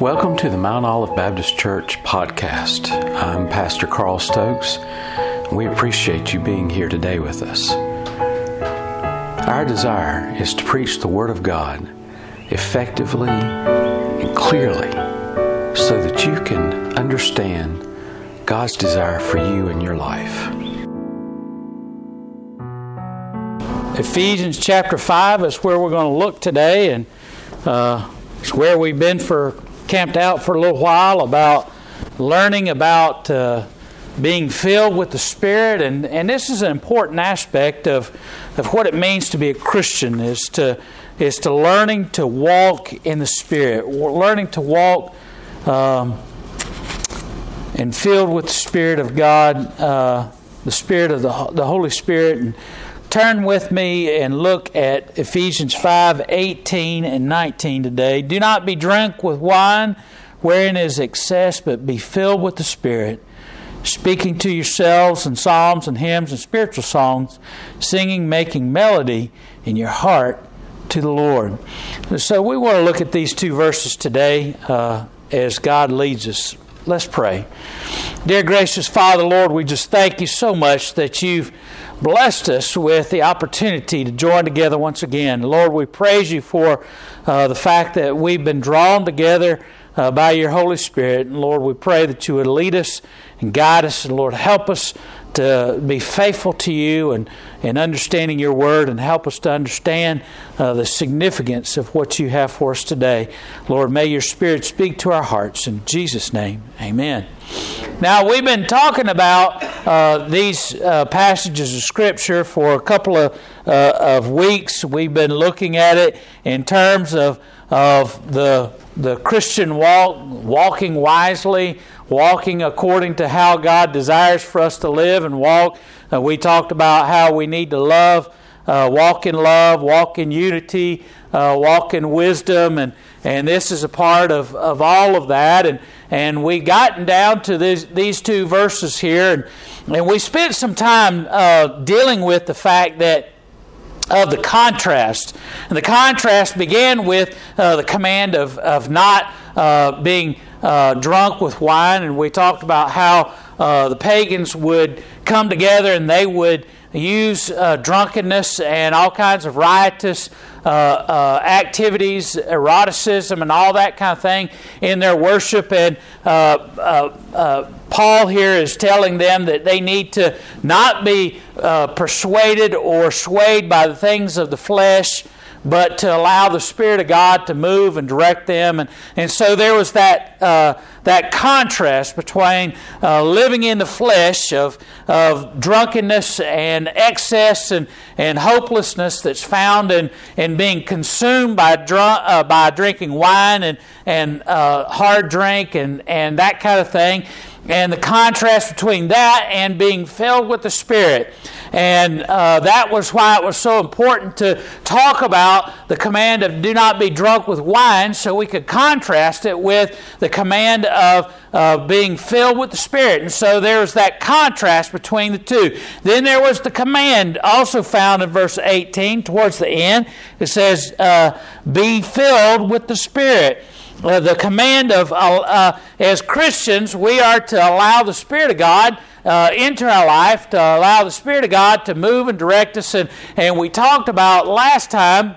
Welcome to the Mount Olive Baptist Church podcast. I'm Pastor Carl Stokes. We appreciate you being here today with us. Our desire is to preach the Word of God effectively and clearly so that you can understand God's desire for you in your life. Ephesians chapter 5 is where we're going to look today, and uh, it's where we've been for camped out for a little while about learning about uh, being filled with the Spirit, and, and this is an important aspect of, of what it means to be a Christian is to is to learning to walk in the Spirit, learning to walk um, and filled with the Spirit of God, uh, the Spirit of the, the Holy Spirit, and turn with me and look at Ephesians 5 18 and 19 today. Do not be drunk with wine, wherein is excess, but be filled with the Spirit, speaking to yourselves in psalms and hymns and spiritual songs, singing, making melody in your heart to the Lord. So we want to look at these two verses today uh, as God leads us. Let's pray. Dear gracious Father, Lord, we just thank you so much that you've blessed us with the opportunity to join together once again. Lord, we praise you for uh, the fact that we've been drawn together uh, by your Holy Spirit. And Lord, we pray that you would lead us and guide us. And Lord, help us to be faithful to you and, and understanding your word and help us to understand uh, the significance of what you have for us today. Lord, may your spirit speak to our hearts. In Jesus' name, amen. Now, we've been talking about uh, these uh, passages of Scripture for a couple of, uh, of weeks. We've been looking at it in terms of, of the, the Christian walk, walking wisely, walking according to how God desires for us to live and walk. Uh, we talked about how we need to love, uh, walk in love, walk in unity, uh, walk in wisdom, and, and this is a part of, of all of that. And, and we gotten down to these, these two verses here, and, and we spent some time uh, dealing with the fact that of the contrast. And the contrast began with uh, the command of, of not uh, being uh, drunk with wine, and we talked about how uh, the pagans would come together and they would use uh, drunkenness and all kinds of riotous uh, uh, activities, eroticism, and all that kind of thing in their worship. And uh, Paul here is telling them that they need to not be persuaded or swayed by the things of the flesh but to allow the Spirit of God to move and direct them. And, and so there was that, uh, that contrast between uh, living in the flesh of, of drunkenness and excess and, and hopelessness that's found in, in being consumed by, uh, by drinking wine and, and uh, hard drink and, and that kind of thing and the contrast between that and being filled with the Spirit. And uh, that was why it was so important to talk about the command of do not be drunk with wine so we could contrast it with the command of uh, being filled with the Spirit. And so there was that contrast between the two. Then there was the command also found in verse 18 towards the end. It says, uh, be filled with the Spirit uh, the command of, uh, uh, as Christians, we are to allow the Spirit of God uh, into our life, to allow the Spirit of God to move and direct us. And, and we talked about last time.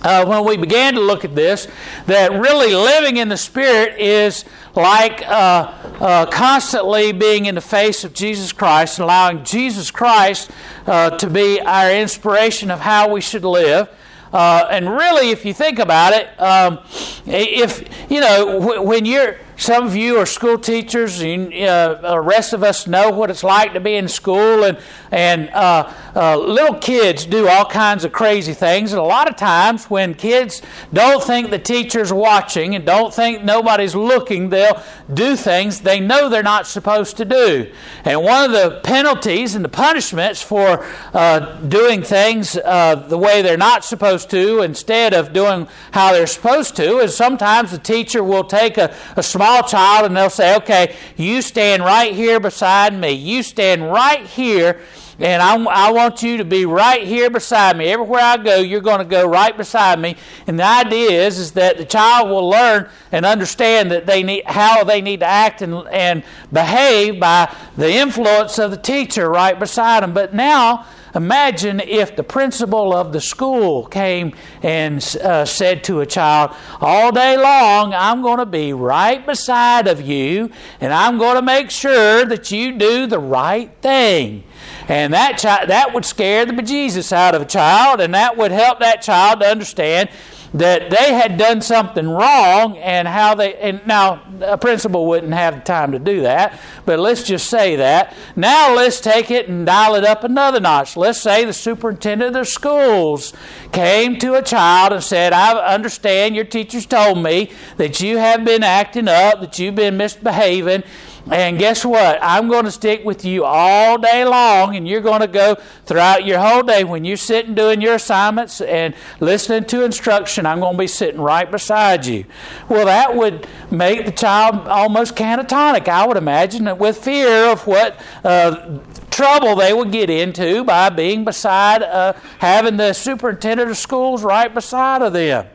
Uh, when we began to look at this, that really living in the Spirit is like uh, uh, constantly being in the face of Jesus Christ and allowing Jesus Christ uh, to be our inspiration of how we should live. Uh, and really, if you think about it, um, if you know when you're some of you are school teachers, and uh, the rest of us know what it's like to be in school, and and uh, uh, little kids do all kinds of crazy things. And a lot of times, when kids don't think the teacher's watching and don't think nobody's looking, they'll do things they know they're not supposed to do. And one of the penalties and the punishments for uh, doing things uh, the way they're not supposed to, instead of doing how they're supposed to, is sometimes the teacher will take a, a small small child and they'll say, okay, you stand right here beside me. You stand right here and I, I want you to be right here beside me. Everywhere I go, you're going to go right beside me. And the idea is, is that the child will learn and understand that they need how they need to act and, and behave by the influence of the teacher right beside them. But now, imagine if the principal of the school came and uh, said to a child, All day long, I'm going to be right beside of you, and I'm going to make sure that you do the right thing. And that child, that would scare the bejesus out of a child, and that would help that child to understand that they had done something wrong and how they and now a principal wouldn't have the time to do that but let's just say that. Now let's take it and dial it up another notch. Let's say the superintendent of the schools came to a child and said i understand your teachers told me that you have been acting up that you've been misbehaving and guess what? I'm going to stick with you all day long, and you're going to go throughout your whole day when you're sitting doing your assignments and listening to instruction. I'm going to be sitting right beside you. Well, that would make the child almost catatonic, I would imagine, it with fear of what uh, trouble they would get into by being beside, uh, having the superintendent of schools right beside of them.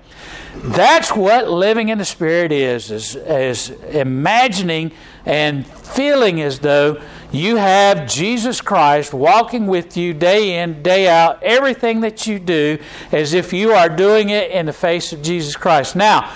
That's what living in the Spirit is, is, is imagining and feeling as though you have Jesus Christ walking with you day in, day out, everything that you do, as if you are doing it in the face of Jesus Christ. Now,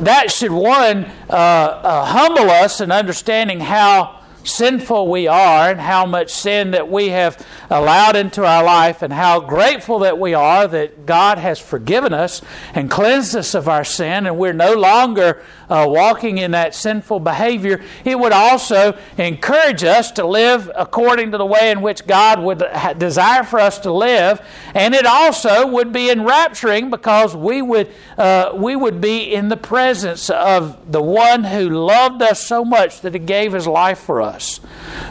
that should, one, uh, uh, humble us in understanding how sinful we are and how much sin that we have allowed into our life and how grateful that we are that God has forgiven us and cleansed us of our sin and we're no longer uh, walking in that sinful behavior, it would also encourage us to live according to the way in which God would desire for us to live. And it also would be enrapturing because we would, uh, we would be in the presence of the one who loved us so much that he gave his life for us.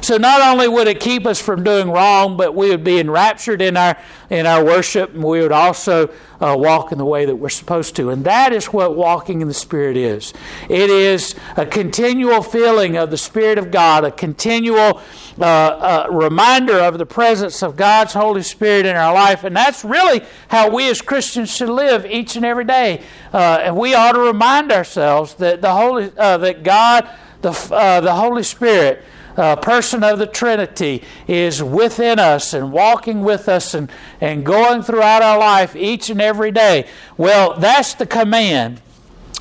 So not only would it keep us from doing wrong, but we would be enraptured in our in our worship, and we would also uh, walk in the way that we're supposed to. And that is what walking in the Spirit is. It is a continual feeling of the Spirit of God, a continual uh, uh, reminder of the presence of God's Holy Spirit in our life. And that's really how we as Christians should live each and every day. Uh, and we ought to remind ourselves that the Holy, uh, that God, the, uh, the Holy Spirit, uh, person of the Trinity is within us and walking with us and, and going throughout our life each and every day. Well, that's the command.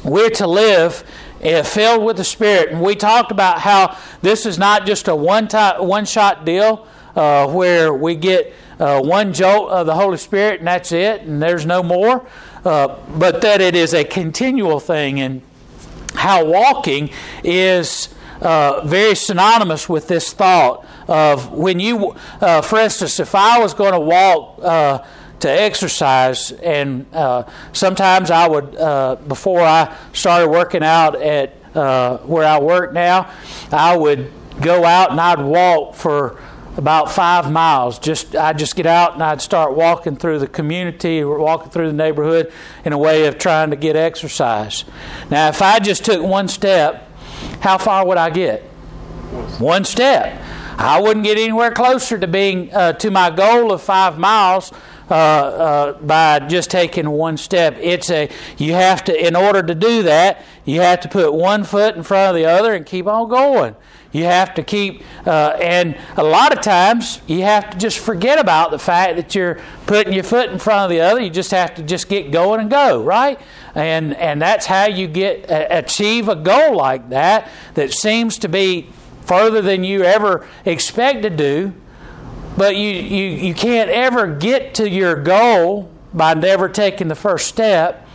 We're to live uh, filled with the Spirit. And we talked about how this is not just a one time, one shot deal uh, where we get uh, one jolt of the Holy Spirit and that's it, and there's no more. Uh, but that it is a continual thing, and how walking is uh, very synonymous with this thought of when you, uh, for instance, if I was going to walk uh, to exercise, and uh, sometimes I would, uh, before I started working out at uh, where I work now, I would go out and I'd walk for about five miles. Just I'd just get out and I'd start walking through the community, or walking through the neighborhood in a way of trying to get exercise. Now, if I just took one step how far would I get? One step. I wouldn't get anywhere closer to being uh, to my goal of five miles uh, uh, by just taking one step. It's a you have to in order to do that you have to put one foot in front of the other and keep on going. You have to keep, uh, and a lot of times you have to just forget about the fact that you're putting your foot in front of the other. You just have to just get going and go, right? And and that's how you get uh, achieve a goal like that that seems to be further than you ever expect to do. But you, you, you can't ever get to your goal by never taking the first step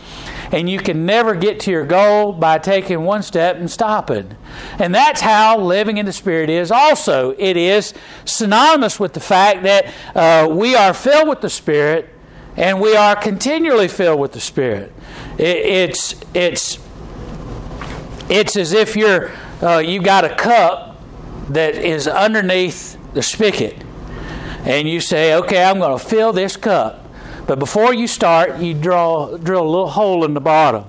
and you can never get to your goal by taking one step and stopping. And that's how living in the Spirit is also. It is synonymous with the fact that uh, we are filled with the Spirit and we are continually filled with the Spirit. It, it's, it's, it's as if you're, uh, you got a cup that is underneath the spigot. And you say, okay, I'm going to fill this cup. But before you start, you draw, drill a little hole in the bottom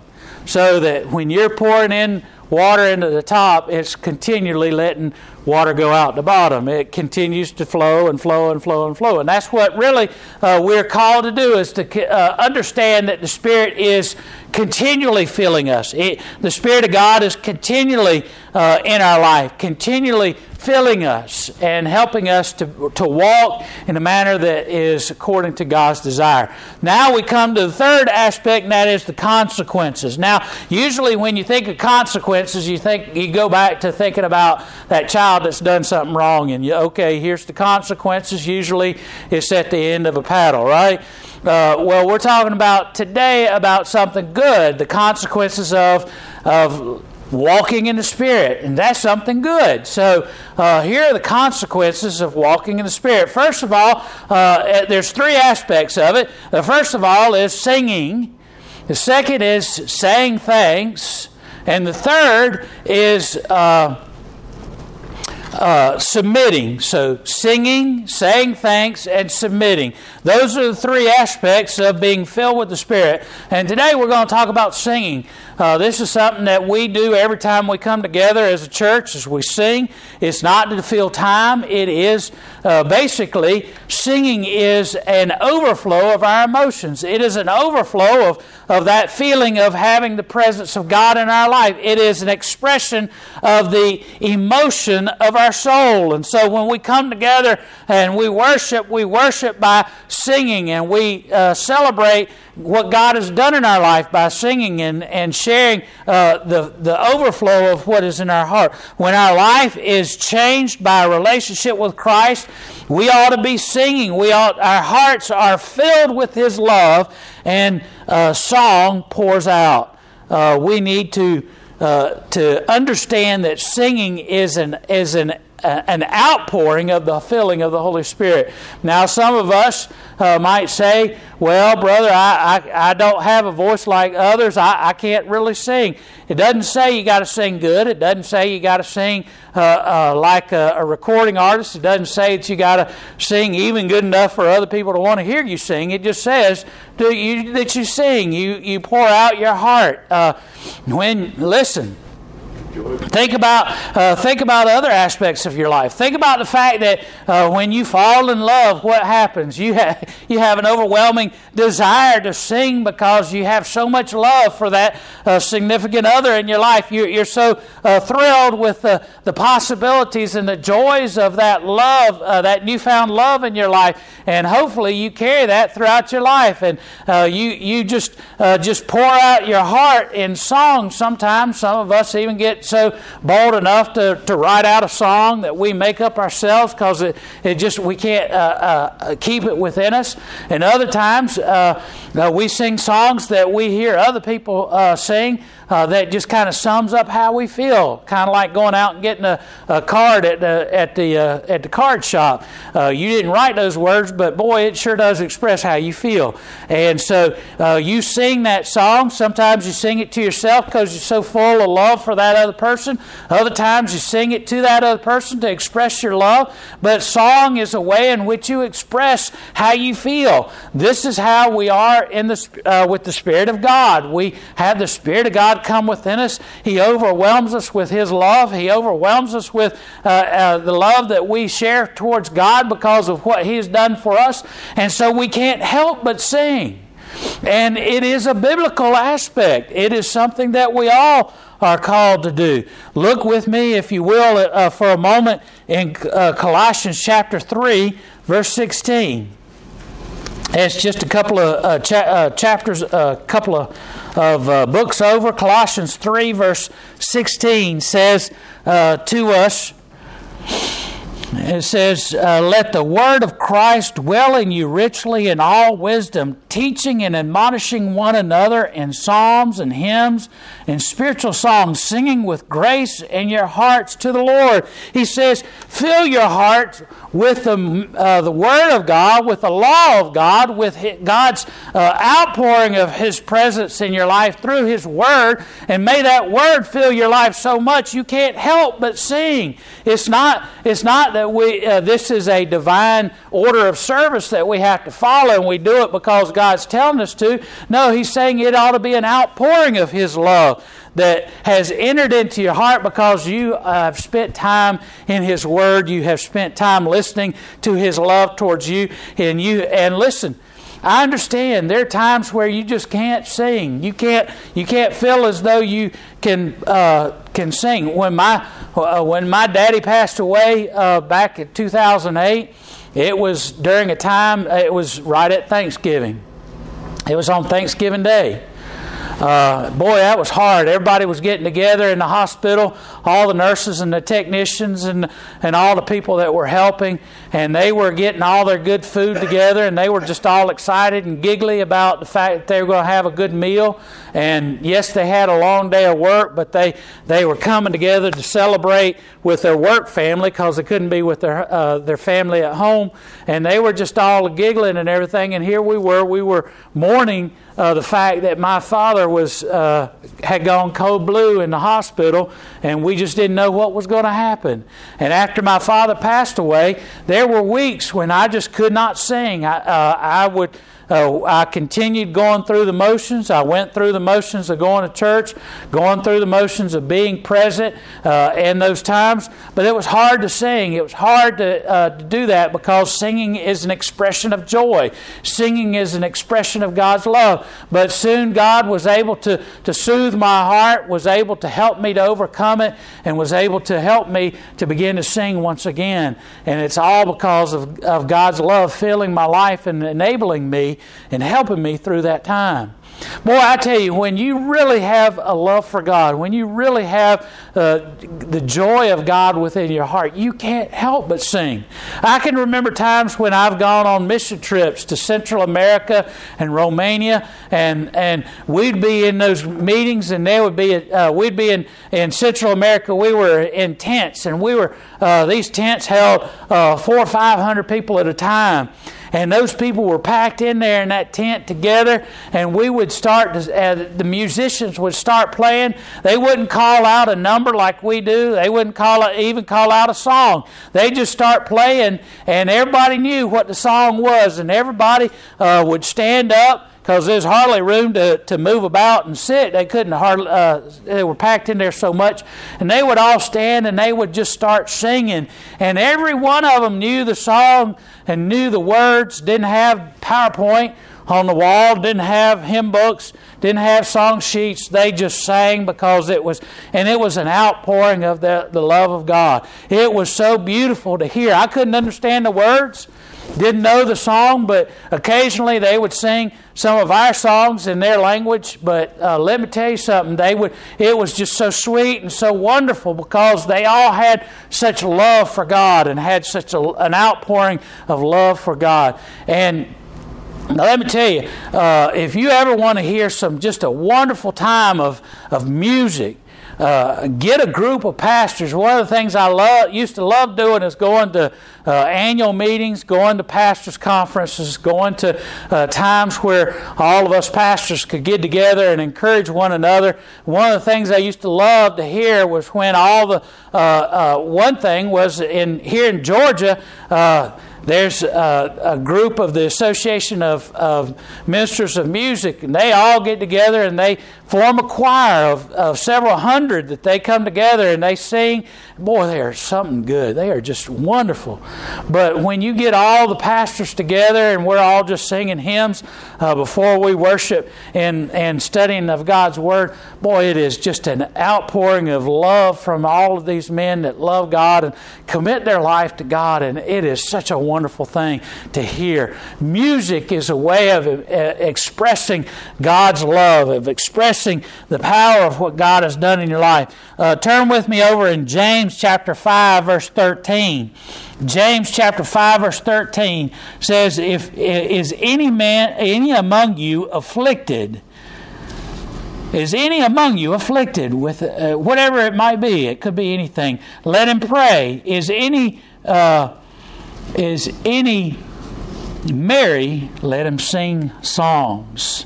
so that when you're pouring in water into the top, it's continually letting water go out the bottom. It continues to flow and flow and flow and flow. And that's what really uh, we're called to do is to uh, understand that the Spirit is continually filling us. It, the Spirit of God is continually uh, in our life, continually filling us and helping us to, to walk in a manner that is according to God's desire. Now we come to the third aspect, and that is the consequences. Now, usually when you think of consequences, you think you go back to thinking about that child that's done something wrong, and you okay, here's the consequences. Usually, it's at the end of a paddle, right? Uh, well, we're talking about today about something good, the consequences of of walking in the Spirit, and that's something good. So, uh, here are the consequences of walking in the Spirit. First of all, uh, there's three aspects of it. The first of all is singing, the second is saying thanks, and the third is. Uh, uh, submitting. So, singing, saying thanks, and submitting. Those are the three aspects of being filled with the Spirit. And today we're going to talk about singing. Uh, this is something that we do every time we come together as a church, as we sing. It's not to fill time, it is uh, basically singing is an overflow of our emotions. It is an overflow of, of that feeling of having the presence of God in our life. It is an expression of the emotion of our soul. And so when we come together and we worship, we worship by singing and we uh, celebrate what God has done in our life by singing and, and sharing uh, the, the overflow of what is in our heart. When our life is changed by a relationship with Christ, we ought to be singing. We ought, our hearts are filled with His love, and song pours out. Uh, we need to uh, to understand that singing is an is an an outpouring of the filling of the Holy Spirit. Now, some of us uh, might say, Well, brother, I, I, I, don't have a voice like others. I, I can't really sing. It doesn't say you got to sing good. It doesn't say you got to sing uh, uh, like a, a, recording artist. It doesn't say that you got to sing even good enough for other people to want to hear you sing. It just says you, that you sing. You, you pour out your heart. Uh, when, listen, Think about uh, think about other aspects of your life. Think about the fact that uh, when you fall in love, what happens? You have you have an overwhelming desire to sing because you have so much love for that uh, significant other in your life. You're, you're so uh, thrilled with the, the possibilities and the joys of that love, uh, that newfound love in your life, and hopefully you carry that throughout your life. And uh, you you just just pour out your heart in song. Sometimes some of us even get so bold enough to, to write out a song that we make up ourselves because it, it just we can't uh, uh, keep it within us. And other times uh, uh we sing songs that we hear other people uh, sing uh, that just kind of sums up how we feel. Kind of like going out and getting a, a card at the at the uh, at the card shop. Uh, you didn't write those words, but boy, it sure does express how you feel. And so uh, you sing that song. Sometimes you sing it to yourself because you're so full of love for that other person. Other times you sing it to that other person to express your love. But song is a way in which you express how you feel. This is how we are in the uh, with the Spirit of God. We have the Spirit of God God come within us. He overwhelms us with His love. He overwhelms us with uh, uh, the love that we share towards God because of what He has done for us. And so we can't help but sing. And it is a biblical aspect, it is something that we all are called to do. Look with me, if you will, uh, for a moment in uh, Colossians chapter 3, verse 16. It's just a couple of uh, cha- uh, chapters, a uh, couple of, of uh, books over. Colossians 3, verse 16 says uh, to us, it says, uh, Let the word of Christ dwell in you richly in all wisdom, teaching and admonishing one another in psalms and hymns and spiritual songs, singing with grace in your hearts to the Lord. He says, Fill your hearts with the, uh, the Word of God, with the law of God, with God's uh, outpouring of His presence in your life through His Word, and may that Word fill your life so much you can't help but sing. It's not, it's not that we uh, this is a divine order of service that we have to follow, and we do it because God's telling us to. No, He's saying it ought to be an outpouring of His love that has entered into your heart because you have spent time in His Word, you have spent time listening to His love towards you, and you and listen. I understand there are times where you just can't sing. You can't you can't feel as though you can uh, can sing. When my uh, when my daddy passed away uh, back in 2008, it was during a time. It was right at Thanksgiving. It was on Thanksgiving Day. Uh, boy, that was hard. Everybody was getting together in the hospital, all the nurses and the technicians and, and all the people that were helping, and they were getting all their good food together, and they were just all excited and giggly about the fact that they were going to have a good meal. And yes, they had a long day of work, but they, they were coming together to celebrate with their work family because they couldn't be with their, uh, their family at home. And they were just all giggling and everything. And here we were, we were mourning uh, the fact that my father was uh, had gone cold blue in the hospital, and we just didn't know what was going to happen. And after my father passed away, there were weeks when I just could not sing. I, uh, I would uh, I continued going through the motions. I went through the motions of going to church, going through the motions of being present uh, in those times. But it was hard to sing. It was hard to, uh, to do that because singing is an expression of joy. Singing is an expression of God's love. But soon God was able to, to soothe my heart, was able to help me to overcome it, and was able to help me to begin to sing once again. And it's all because of, of God's love filling my life and enabling me and helping me through that time. Boy, I tell you, when you really have a love for God, when you really have uh, the joy of God within your heart, you can't help but sing. I can remember times when I've gone on mission trips to Central America and Romania, and, and we'd be in those meetings, and there would be uh, we'd be in, in Central America. We were in tents, and we were uh, these tents held uh, four or five hundred people at a time and those people were packed in there in that tent together, and we would start, to, uh, the musicians would start playing. They wouldn't call out a number like we do, they wouldn't call even call out a song. They just start playing, and everybody knew what the song was, and everybody uh, would stand up because there's hardly room to, to move about and sit. They couldn't hardly, uh, they were packed in there so much. And they would all stand and they would just start singing. And every one of them knew the song and knew the words, didn't have PowerPoint on the wall, didn't have hymn books, didn't have song sheets. They just sang because it was, and it was an outpouring of the, the love of God. It was so beautiful to hear. I couldn't understand the words didn't know the song, but occasionally they would sing some of our songs in their language. But uh, let me tell you something, they would. It was just so sweet and so wonderful because they all had such love for God and had such a, an outpouring of love for God. And now, let me tell you, uh, if you ever want to hear some just a wonderful time of, of music, uh, get a group of pastors. One of the things I love, used to love doing is going to uh, annual meetings, going to pastors' conferences, going to uh, times where all of us pastors could get together and encourage one another. One of the things I used to love to hear was when all the uh, uh, one thing was in here in Georgia there's a, a, group of the Association of, of, Ministers of Music, and they all get together and they form a choir of, of several hundred that they come together and they sing. Boy, they are something good. They are just wonderful. But when you get all the pastors together and we're all just singing hymns uh, before we worship and, and studying of God's Word, boy, it is just an outpouring of love from all of these men that love God and commit their life to God, and it is such a wonderful thing to hear. Music is a way of uh, expressing God's love, of expressing the power of what God has done in your life. Uh, turn with me over in James chapter 5, verse 13. James chapter 5 verse 13 says if is any man any among you afflicted is any among you afflicted with uh, whatever it might be it could be anything let him pray is any uh, is any merry, let him sing psalms.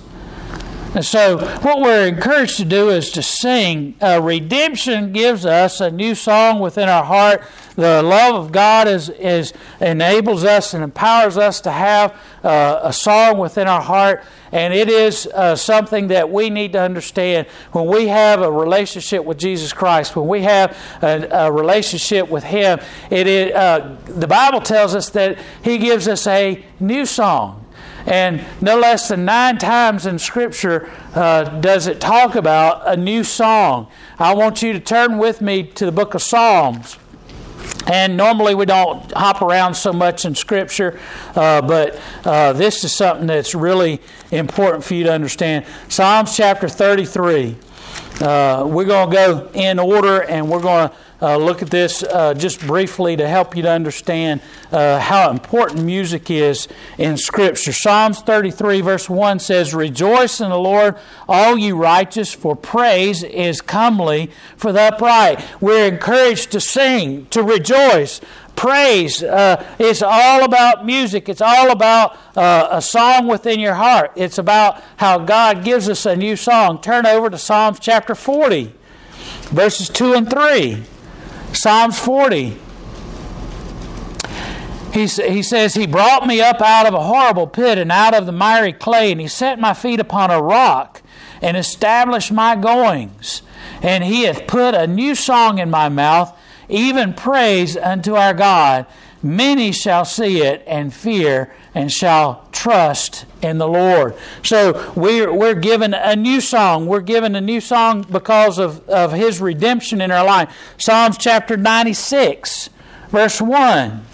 And so, what we're encouraged to do is to sing. Uh, redemption gives us a new song within our heart. The love of God is, is enables us and empowers us to have uh, a song within our heart. And it is uh, something that we need to understand. When we have a relationship with Jesus Christ, when we have a, a relationship with Him, it uh, the Bible tells us that He gives us a new song. And no less than nine times in Scripture uh, does it talk about a new song. I want you to turn with me to the book of Psalms. And normally we don't hop around so much in Scripture, uh, but uh, this is something that's really important for you to understand. Psalms chapter 33. Uh, we're going to go in order and we're going to uh, look at this uh, just briefly to help you to understand uh, how important music is in Scripture. Psalms 33, verse 1 says, Rejoice in the Lord, all you righteous, for praise is comely for the upright. We're encouraged to sing, to rejoice. Praise uh, is all about music. It's all about uh, a song within your heart. It's about how God gives us a new song. Turn over to Psalms chapter 40, verses 2 and 3. Psalms 40. He, he says, He brought me up out of a horrible pit and out of the miry clay, and He set my feet upon a rock and established my goings. And He hath put a new song in my mouth, even praise unto our God. Many shall see it and fear and shall trust in the Lord. So we're, we're given a new song. We're given a new song because of, of His redemption in our life. Psalms chapter 96, verse 1.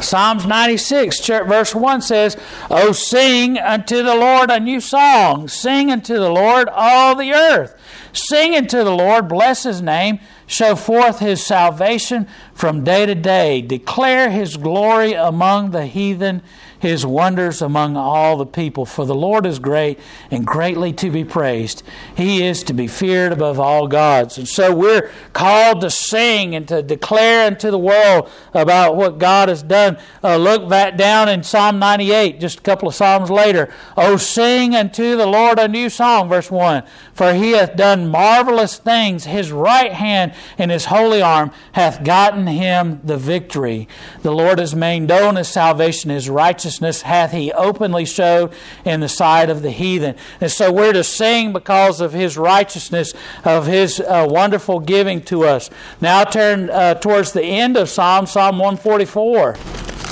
Psalms 96, verse 1 says, Oh, sing unto the Lord a new song. Sing unto the Lord all the earth. Sing unto the Lord, bless his name. Show forth his salvation from day to day. Declare his glory among the heathen his wonders among all the people. For the Lord is great and greatly to be praised. He is to be feared above all gods. And so we're called to sing and to declare unto the world about what God has done. Uh, look back down in Psalm 98, just a couple of Psalms later. Oh, sing unto the Lord a new song, verse 1. For he hath done marvelous things. His right hand and his holy arm hath gotten him the victory. The Lord has made known his salvation, his righteousness hath he openly showed in the sight of the heathen. And so we're to sing because of his righteousness, of his uh, wonderful giving to us. Now turn uh, towards the end of Psalm, Psalm 144.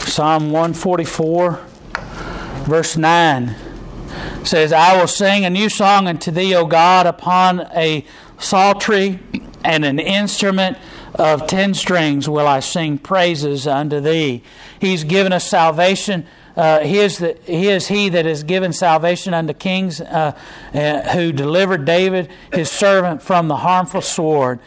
Psalm 144, verse 9 says, I will sing a new song unto thee, O God, upon a psaltery and an instrument of ten strings will I sing praises unto thee. He's given us salvation. Uh, he, is the, he is he that has given salvation unto kings uh, uh, who delivered David, his servant, from the harmful sword.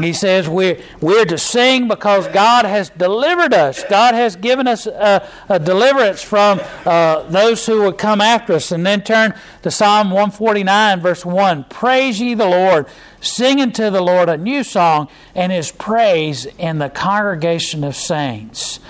He says we're, we're to sing because God has delivered us. God has given us a, a deliverance from uh, those who would come after us. And then turn to Psalm 149, verse 1. Praise ye the Lord. Sing unto the Lord a new song and his praise in the congregation of saints.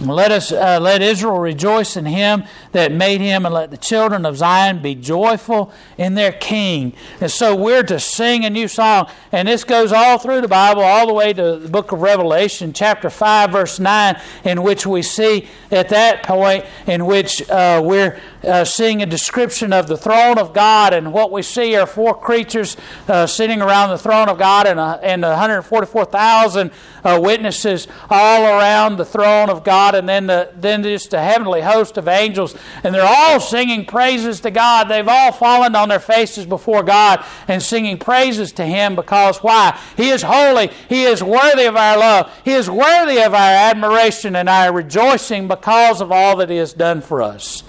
Let us uh, let Israel rejoice in him that made him, and let the children of Zion be joyful in their King. And so we're to sing a new song, and this goes all through the Bible, all the way to the book of Revelation, chapter five, verse nine, in which we see at that point in which uh, we're uh, seeing a description of the throne of God, and what we see are four creatures uh, sitting around the throne of God, and, uh, and 144,000 uh, witnesses all around the throne of God, and then the, then just a heavenly host of angels, and they're all singing praises to God. They've all fallen on their faces before God and singing praises to Him because why? He is holy. He is worthy of our love. He is worthy of our admiration and our rejoicing because of all that He has done for us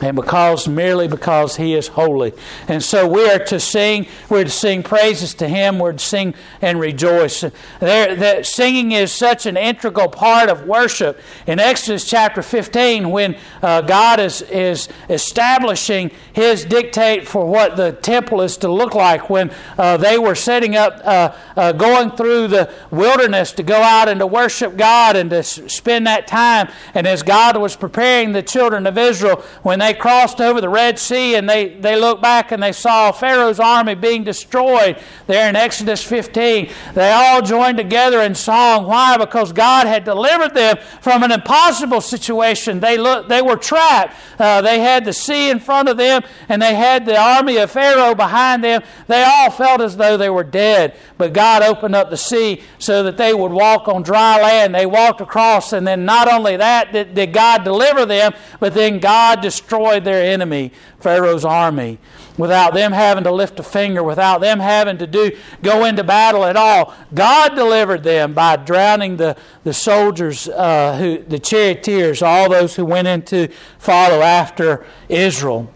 and because merely because he is holy. And so we are to sing, we're to sing praises to him, we're to sing and rejoice. There, that singing is such an integral part of worship. In Exodus chapter 15, when uh, God is, is establishing his dictate for what the temple is to look like, when uh, they were setting up, uh, uh going through the wilderness to go out and to worship God and to spend that time, and as God was preparing the children of Israel, when they crossed over the Red Sea and they, they looked back and they saw Pharaoh's army being destroyed there in Exodus 15, they all joined together in song. Why? Because God had delivered them from an impossible situation. They, looked, they were trapped. Uh, they had the sea in front of them and they had the army of Pharaoh behind them. They all felt as though they were dead. But God opened up the sea so that they would walk on dry land. They walked across, and then not only that did, did God deliver them, but then God destroyed their enemy, Pharaoh's army without them having to lift a finger, without them having to do go into battle at all. God delivered them by drowning the, the soldiers, uh, who, the charioteers, all those who went in to follow after Israel.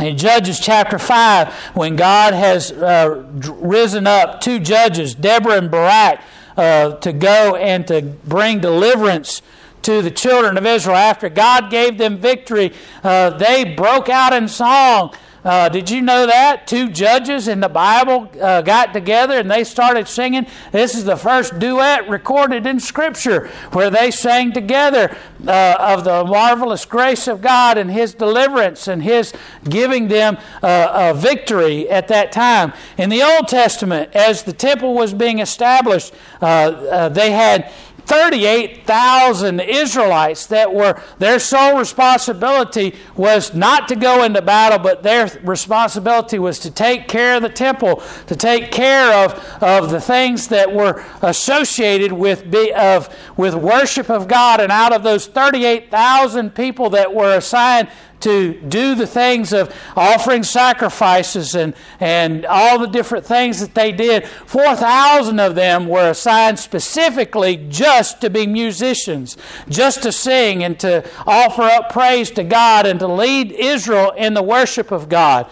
In Judges chapter 5, when God has uh, risen up two judges, Deborah and Barak, uh, to go and to bring deliverance to the children of Israel, after God gave them victory, uh, they broke out in song uh, did you know that? Two judges in the Bible uh, got together and they started singing. This is the first duet recorded in Scripture where they sang together uh, of the marvelous grace of God and His deliverance and His giving them uh, a victory at that time. In the Old Testament, as the temple was being established, uh, uh, they had 38,000 Israelites that were their sole responsibility was not to go into battle, but their responsibility was to take care of the temple, to take care of, of the things that were associated with, be, of, with worship of God. And out of those 38,000 people that were assigned to do the things of offering sacrifices and, and all the different things that they did. 4,000 of them were assigned specifically just to be musicians, just to sing and to offer up praise to God and to lead Israel in the worship of God.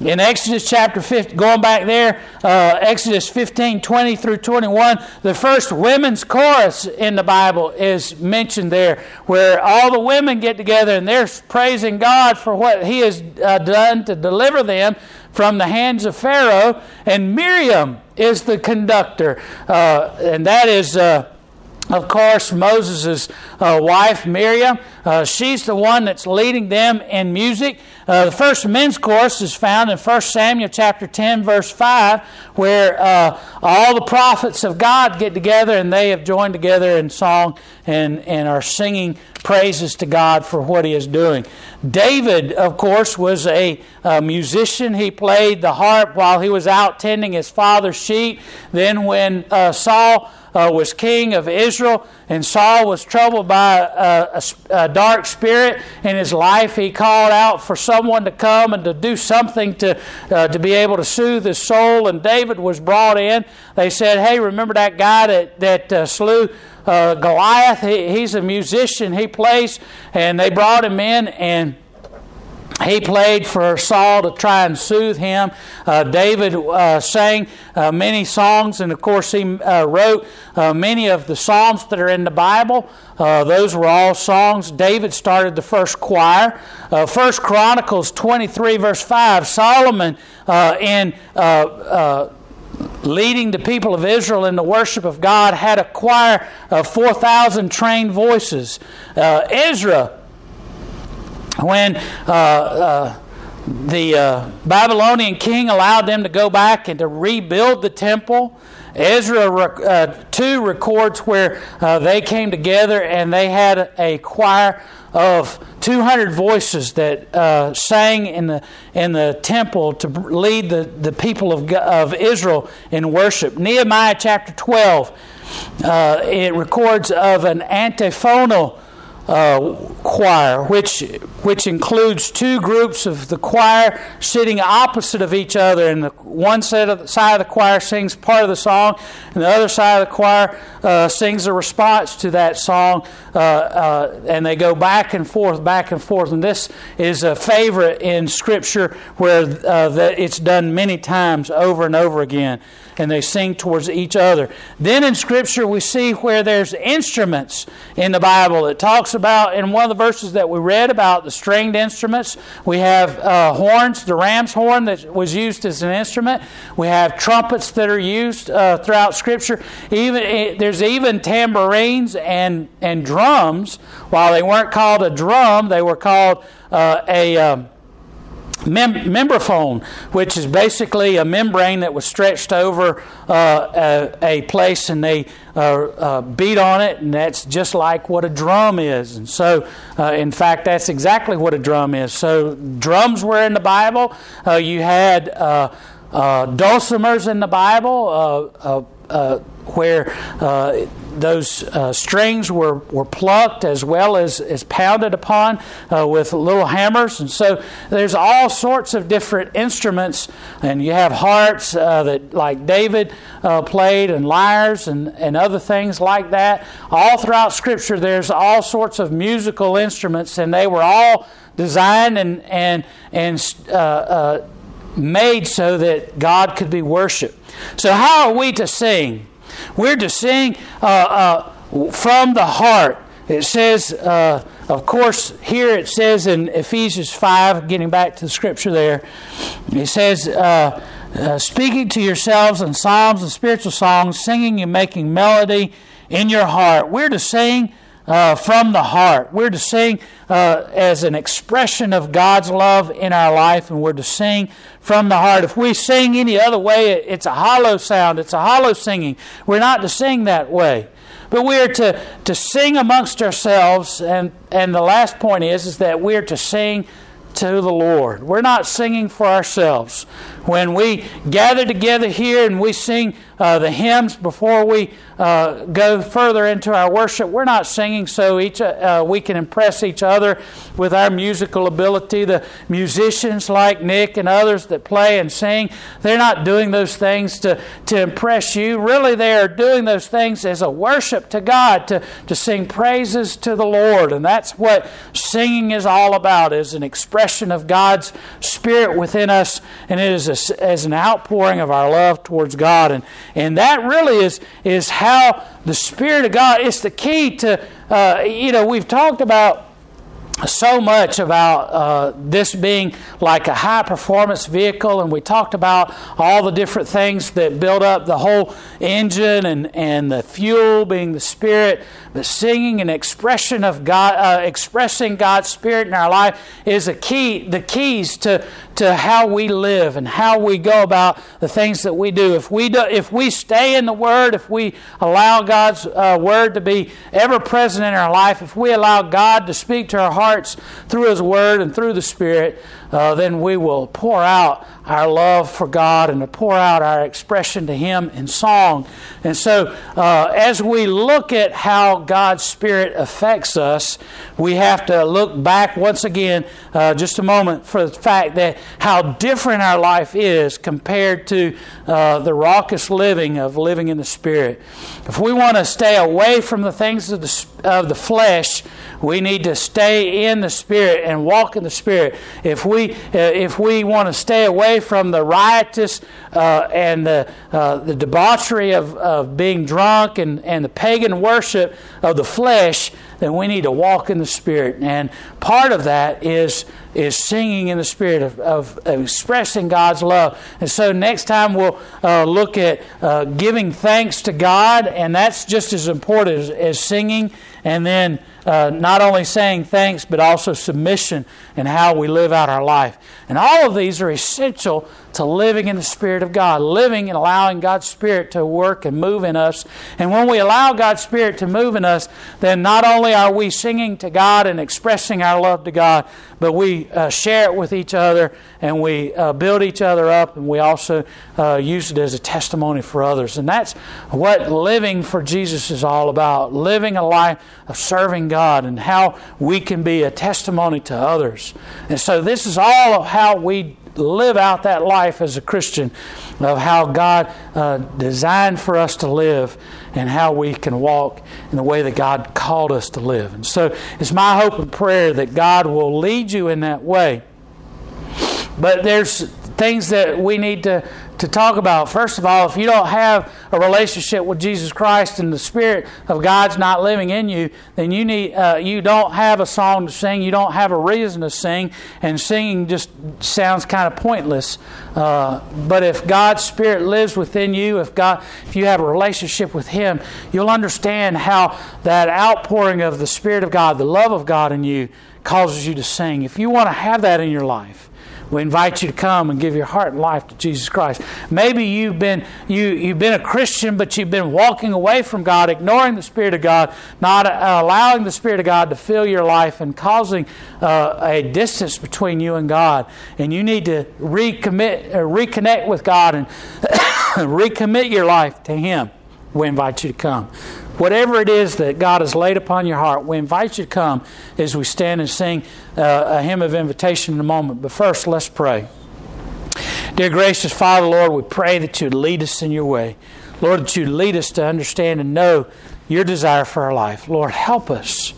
In Exodus chapter 15, going back there, uh, Exodus 15 20 through 21, the first women's chorus in the Bible is mentioned there, where all the women get together and they're praising God God for what He has uh, done to deliver them from the hands of Pharaoh. And Miriam is the conductor, uh, and that is. Uh, of course, Moses' uh, wife, Miriam, uh, she's the one that's leading them in music. Uh, the first men's chorus is found in 1 Samuel chapter 10, verse 5, where uh, all the prophets of God get together and they have joined together in song and, and are singing praises to God for what he is doing. David, of course, was a, a musician. He played the harp while he was out tending his father's sheep. Then, when uh, Saul uh, was king of Israel, and Saul was troubled by a, a, a, dark spirit in his life. He called out for someone to come and to do something to, uh, to be able to soothe his soul, and David was brought in. They said, Hey, remember that guy that, that uh, slew uh, Goliath? He, he's a musician, he plays, and they brought him in and he played for Saul to try and soothe him. Uh, David uh, sang uh, many songs, and of course, he uh, wrote uh, many of the Psalms that are in the Bible. Uh, those were all songs. David started the first choir. First Chronicles 23, verse 5, Solomon in leading the people of Israel in the worship of God had a choir of 4,000 trained voices. Ezra when uh, uh, the uh, Babylonian king allowed them to go back and to rebuild the temple. Ezra uh, 2 records where uh, they came together and they had a choir of 200 voices that uh, sang in the, in the temple to lead the, the people of, of Israel in worship. Nehemiah chapter 12, uh, it records of an antiphonal uh, choir, which which includes two groups of the choir sitting opposite of each other, and the one side of the, side of the choir sings part of the song, and the other side of the choir uh, sings a response to that song, uh, uh and they go back and forth, back and forth. And this is a favorite in Scripture where uh, that it's done many times over and over again and they sing towards each other. Then in Scripture, we see where there's instruments in the Bible. It talks about, in one of the verses that we read about the stringed instruments, we have uh, horns, the ram's horn that was used as an instrument. We have trumpets that are used uh, throughout Scripture. Even eh, There's even tambourines and, and drums. While they weren't called a drum, they were called uh, a um, mem- membraphone, which is basically a membrane that was stretched over uh, a, a, place and they uh, uh, beat on it, and that's just like what a drum is. And so, uh, in fact, that's exactly what a drum is. So, drums were in the Bible. Uh, you had uh, dulcimers in the Bible where uh, those uh, strings were, were plucked as well as, as pounded upon uh, with little hammers. And so there's all sorts of different instruments, and you have harps uh, that, like David uh, played, and lyres, and, and other things like that. All throughout Scripture, there's all sorts of musical instruments, and they were all designed and, and, and made so that God could be worshiped. So, how are we to sing? We're to sing uh, uh, from the heart. It says, uh, of course, here it says in Ephesians 5, getting back to the scripture there, it says, uh, uh, speaking to yourselves in psalms and spiritual songs, singing and making melody in your heart. We're to sing uh, from the heart. We're to sing uh, as an expression of God's love in our life, and we're to sing from the heart. If we sing any other way, it's a hollow sound, it's a hollow singing. We're not to sing that way. But we are to, to sing amongst ourselves, and, and the last point is, is that we're to sing to the Lord. We're not singing for ourselves. When we gather together here and we sing uh, the hymns before we uh, go further into our worship. We're not singing so each uh, we can impress each other with our musical ability. The musicians like Nick and others that play and sing, they're not doing those things to, to impress you. Really, they are doing those things as a worship to God, to, to sing praises to the Lord. And that's what singing is all about, is an expression of God's Spirit within us, and it is a, as an outpouring of our love towards God. And, and that really is, is how the Spirit of God is the key to, uh, you know, we've talked about so much about uh, this being like a high performance vehicle, and we talked about all the different things that build up the whole engine and, and the fuel being the Spirit. But singing and expression of God, uh, expressing God's Spirit in our life is a key, the keys to, to how we live and how we go about the things that we do. If we do, if we stay in the Word, if we allow God's uh, Word to be ever present in our life, if we allow God to speak to our hearts through His Word and through the Spirit, uh, then we will pour out our love for God and to pour out our expression to Him in song. And so, uh, as we look at how God's Spirit affects us, we have to look back once again, uh, just a moment, for the fact that how different our life is compared to uh, the raucous living of living in the Spirit. If we want to stay away from the things of the, of the flesh, we need to stay in the Spirit and walk in the Spirit. If we, uh, if we want to stay away from the riotous uh, and the, uh, the debauchery of, of being drunk and, and the pagan worship of the flesh, then we need to walk in the Spirit. And part of that is, is singing in the Spirit, of, of, of expressing God's love. And so next time we'll uh, look at uh, giving thanks to God, and that's just as important as, as singing. And then uh, not only saying thanks, but also submission and how we live out our life. And all of these are essential to living in the Spirit of God, living and allowing God's Spirit to work and move in us. And when we allow God's Spirit to move in us, then not only are we singing to God and expressing our love to God, but we uh, share it with each other and we uh, build each other up and we also uh, use it as a testimony for others. And that's what living for Jesus is all about living a life of serving God and how we can be a testimony to others. And so, this is all of how we live out that life as a Christian of how God uh, designed for us to live and how we can walk in the way that God called us to live. And so it's my hope and prayer that God will lead you in that way. But there's things that we need to to talk about. First of all, if you don't have a relationship with Jesus Christ and the Spirit of God's not living in you, then you need uh, you don't have a song to sing. You don't have a reason to sing, and singing just sounds kind of pointless. Uh, but if God's Spirit lives within you, if God, if you have a relationship with Him, you'll understand how that outpouring of the Spirit of God, the love of God in you, causes you to sing. If you want to have that in your life we invite you to come and give your heart and life to Jesus Christ. Maybe you've been you you've been a Christian, but you've been walking away from God, ignoring the Spirit of God, not uh, allowing the Spirit of God to fill your life, and causing uh, a distance between you and God. And you need to recommit, uh, reconnect with God, and recommit your life to Him. We invite you to come. Whatever it is that God has laid upon your heart, we invite you to come as we stand and sing uh, a hymn of invitation in a moment. But first, let's pray. Dear gracious Father, Lord, we pray that you'd lead us in your way. Lord, that you'd lead us to understand and know your desire for our life. Lord, help us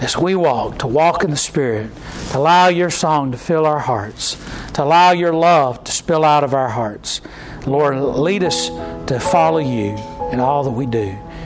as we walk to walk in the Spirit, to allow your song to fill our hearts, to allow your love to spill out of our hearts. Lord, lead us to follow you in all that we do.